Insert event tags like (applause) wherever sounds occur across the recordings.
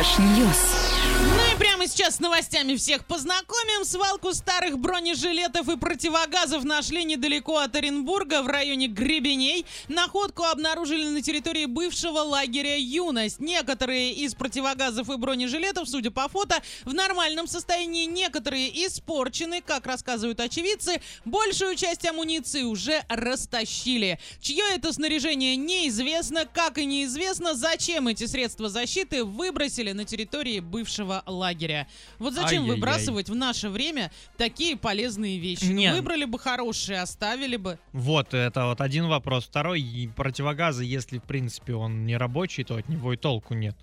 Fresh News. Прямо сейчас с новостями всех познакомим. Свалку старых бронежилетов и противогазов нашли недалеко от Оренбурга в районе Гребеней. Находку обнаружили на территории бывшего лагеря «Юность». Некоторые из противогазов и бронежилетов, судя по фото, в нормальном состоянии. Некоторые испорчены, как рассказывают очевидцы. Большую часть амуниции уже растащили. Чье это снаряжение неизвестно, как и неизвестно, зачем эти средства защиты выбросили на территории бывшего лагеря. Вот зачем Ай-яй-яй. выбрасывать в наше время такие полезные вещи? Ну, Не. Выбрали бы хорошие, оставили бы. Вот, это вот один вопрос. Второй, противогазы, если, в принципе, он не рабочий, то от него и толку нет.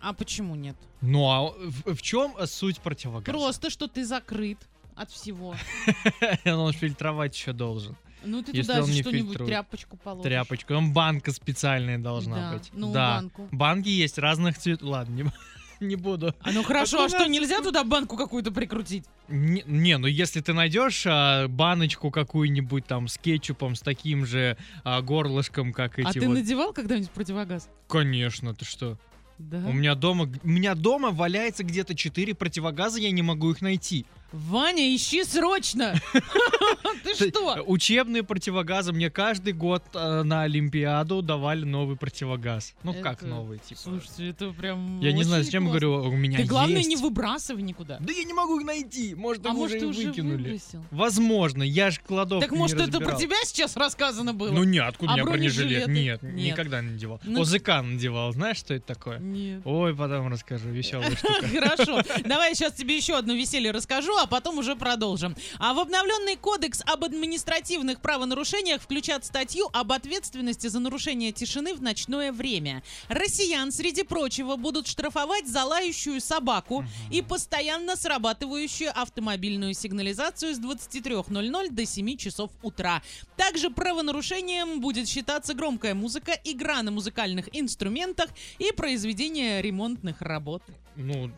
А почему нет? Ну, а в, чем суть противогаза? Просто, что ты закрыт от всего. (laughs) Он фильтровать еще должен. Ну, ты Если туда что-нибудь тряпочку положишь. Тряпочку. Там банка специальная должна Да, быть. ну, да. банку. Банки есть разных цветов. Ладно, не, (laughs) не буду. А ну хорошо, а что, нельзя туда банку какую-то прикрутить? Не, не, ну если ты найдешь а, баночку какую-нибудь там с кетчупом, с таким же а, горлышком, как эти а ты вот. надевал когда-нибудь противогаз? Конечно, ты что? Да. У меня дома, у меня дома валяется где-то 4 противогаза, я не могу их найти. Ваня, ищи срочно! (laughs) Ты что? Учебные противогазы мне каждый год э, на Олимпиаду давали новый противогаз. Ну как новый, типа. Слушайте, это прям я не знаю, зачем классно. говорю, у меня Ты главное есть. не выбрасывай никуда. Да я не могу их найти. Может, А их уже выкинули. Возможно, я же кладовку Так может, это про тебя сейчас рассказано было? Ну нет, откуда А у меня бронежилет? Нет, никогда не надевал. Ну- ОЗК надевал, знаешь, что это такое? Нет. Ой, потом расскажу, веселая (laughs) штука. Хорошо. Давай я сейчас тебе еще одно веселье расскажу, а потом уже продолжим. А в обновленный кодекс об административных правонарушениях включат статью об ответственности за нарушение тишины в ночное время. Россиян, среди прочего, будут штрафовать за лающую собаку и постоянно срабатывающую автомобильную сигнализацию с 23.00 до 7 часов утра. Также правонарушением будет считаться громкая музыка, игра на музыкальных инструментах и произведение ремонтных работ. Ну,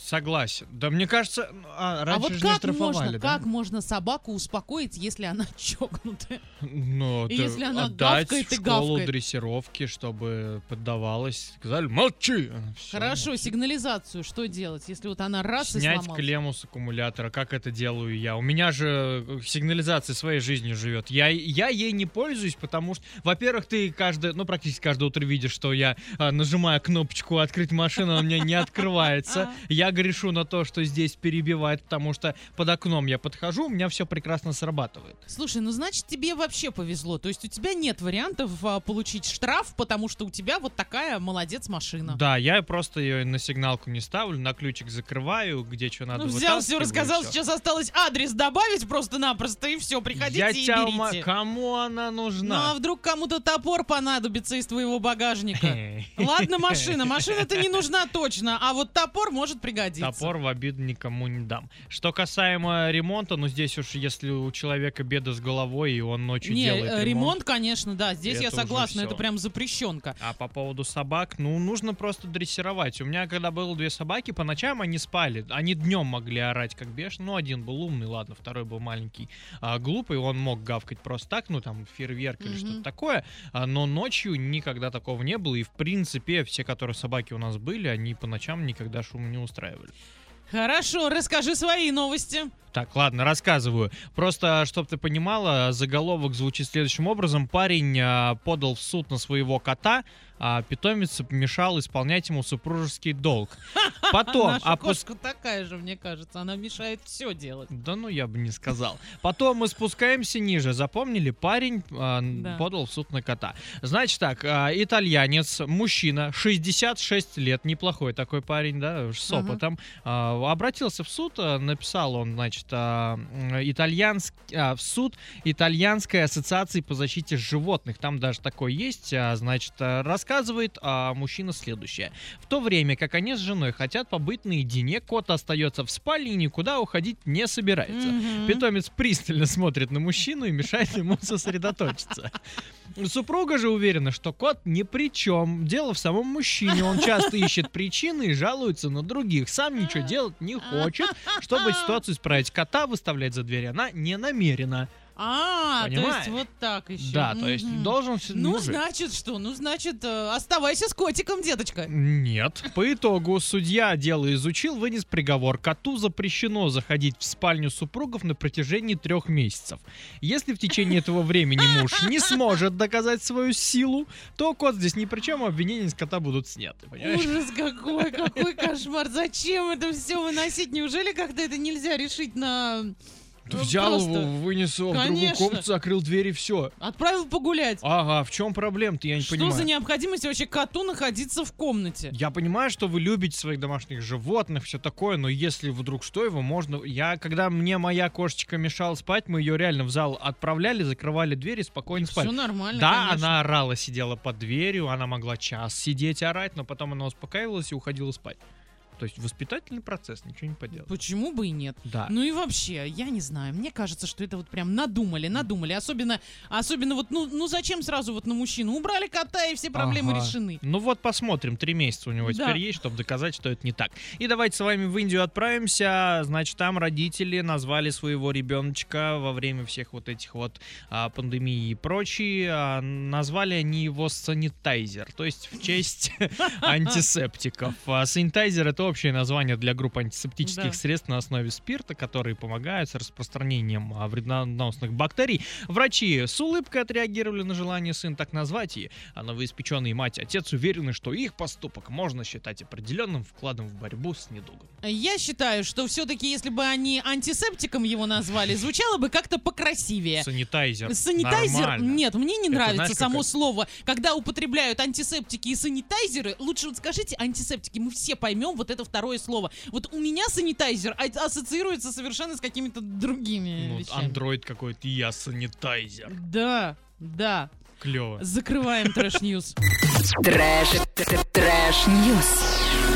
согласен. Да мне кажется, а, А раньше вот же не как штрафовали, можно, да? как можно собаку успокоить, если она (laughs) чокнутая? Ну, (laughs) И если она отдать гавкает в и школу гавкает. дрессировки, чтобы поддавалась. Сказали, молчи! Всё, Хорошо, молчи. сигнализацию что делать, если вот она раз и Снять сломалась? клемму с аккумулятора, как это делаю я. У меня же э, сигнализация своей жизнью живет. Я, я ей не пользуюсь, потому что, во-первых, ты каждое, ну, практически каждое утро видишь, что я а, нажимаю кнопочку «Открыть машину», она у меня не открывается. (laughs) Я грешу на то, что здесь перебивает, потому что под окном я подхожу, у меня все прекрасно срабатывает. Слушай, ну значит тебе вообще повезло. То есть у тебя нет вариантов а, получить штраф, потому что у тебя вот такая молодец машина. Да, я просто ее на сигналку не ставлю, на ключик закрываю, где что надо Ну, взял все, рассказал, всё. сейчас осталось адрес добавить просто-напросто, и все, приходите Я и тебя ума- берите. Кому она Ну а нужна? вдруг кому-то топор понадобится из твоего багажника? (laughs) Ладно, машина. Машина-то не нужна точно, а вот топор может пригодиться. Топор в обиду никому не дам. Что касаемо ремонта, ну здесь уж если у человека беда с головой, и он ночью Не, делает э, ремонт. ремонт, конечно, да, здесь я согласна, это прям запрещенка. А по поводу собак, ну, нужно просто дрессировать. У меня, когда было две собаки, по ночам они спали. Они днем могли орать, как бешеные. Ну, один был умный, ладно, второй был маленький, а, глупый. Он мог гавкать просто так, ну, там, фейерверк или Мгм. что-то такое. А, но ночью никогда такого не было. И, в принципе, все, которые собаки у нас были, они по ночам никогда шум не устраивали. Хорошо, расскажи свои новости. Так, ладно, рассказываю. Просто, чтобы ты понимала, заголовок звучит следующим образом. Парень а, подал в суд на своего кота, а питомец помешал исполнять ему супружеский долг. Потом, Наша опус- кошка такая же, мне кажется, она мешает все делать. Да ну я бы не сказал. Потом мы спускаемся ниже. Запомнили? Парень а, Да. подал в суд на кота. Значит так, а, итальянец, мужчина, 66 лет, неплохой такой парень, да, с Ага. опытом, а, обратился в суд, а, написал он, значит, а, м, итальянск, а, в суд итальянской ассоциации по защите животных. Там даже такой есть, значит, рассказывает мужчина следующее. В то время, как они с женой хотят побыть наедине, кот остается в спальне и никуда уходить не собирается. Мгм. Питомец пристально смотрит на мужчину и мешает ему сосредоточиться. Супруга же уверена, что кот ни при чем. Дело в самом мужчине. Он часто ищет причины и жалуется на других. Сам ничего делать не хочет. Чтобы ситуацию исправить, кота выставлять за дверь она не намерена. А, то есть Понимаешь? вот так еще. Да, то есть Мгм. должен... с- Ну, мужик- значит, что? Ну, значит, э, оставайся с котиком, деточка. Нет. По итогу судья дело изучил, вынес приговор. Коту запрещено заходить в спальню супругов на протяжении трех месяцев. Если в течение этого времени муж не сможет доказать свою силу, то кот здесь ни при чем, а обвинения с кота будут сняты. Понимаешь? Ужас какой, какой кошмар. Зачем это все выносить? Неужели как-то это нельзя решить на... Ну, взял просто его, вынес его в другую Конечно. комнату, закрыл дверь и все. Отправил погулять. Ага, в чем проблема-то, я не Что понимаю. за необходимость вообще коту находиться в комнате? Я понимаю, что вы любите своих домашних животных, все такое, но если вдруг что, его можно... Я, когда мне моя кошечка мешала спать, мы ее реально в зал отправляли, закрывали дверь и спокойно спать. Все нормально, Да, конечно. она орала, сидела под дверью, она могла час сидеть и орать, но потом она успокаивалась и уходила спать. То есть воспитательный процесс, ничего не поделать. Почему бы и нет? Да. Ну и вообще, я не знаю, мне кажется, что это вот прям надумали, надумали. Особенно, особенно вот, ну, ну зачем сразу вот на мужчину? Убрали кота и все проблемы Ага. решены. Ну вот посмотрим, три месяца у него Да. теперь есть, чтобы доказать, что это не так. И давайте с вами в Индию отправимся. Значит, там родители назвали своего ребеночка во время всех вот этих вот а, пандемий и прочее. а, назвали они его санитайзер, то есть в честь (laughs) антисептиков. А санитайзер это общее название для групп антисептических Да. средств на основе спирта, которые помогают с распространением а, вредоносных бактерий. Врачи с улыбкой отреагировали на желание сын так назвать, и а новоиспеченные мать и отец уверены, что их поступок можно считать определенным вкладом в борьбу с недугом. Я считаю, что все-таки, если бы они антисептиком его назвали, звучало бы как-то покрасивее. Санитайзер. Санитайзер? Нормально. Нет, мне не Это нравится знаешь, само какая- слово. Когда употребляют антисептики и санитайзеры, лучше вот скажите антисептики, мы все поймем вот это второе слово. Вот у меня санитайзер а- ассоциируется совершенно с какими-то другими Ну, вещами. андроид какой-то, я санитайзер. Да, да. Клево. Закрываем trash news. Trash, trash, trash, news.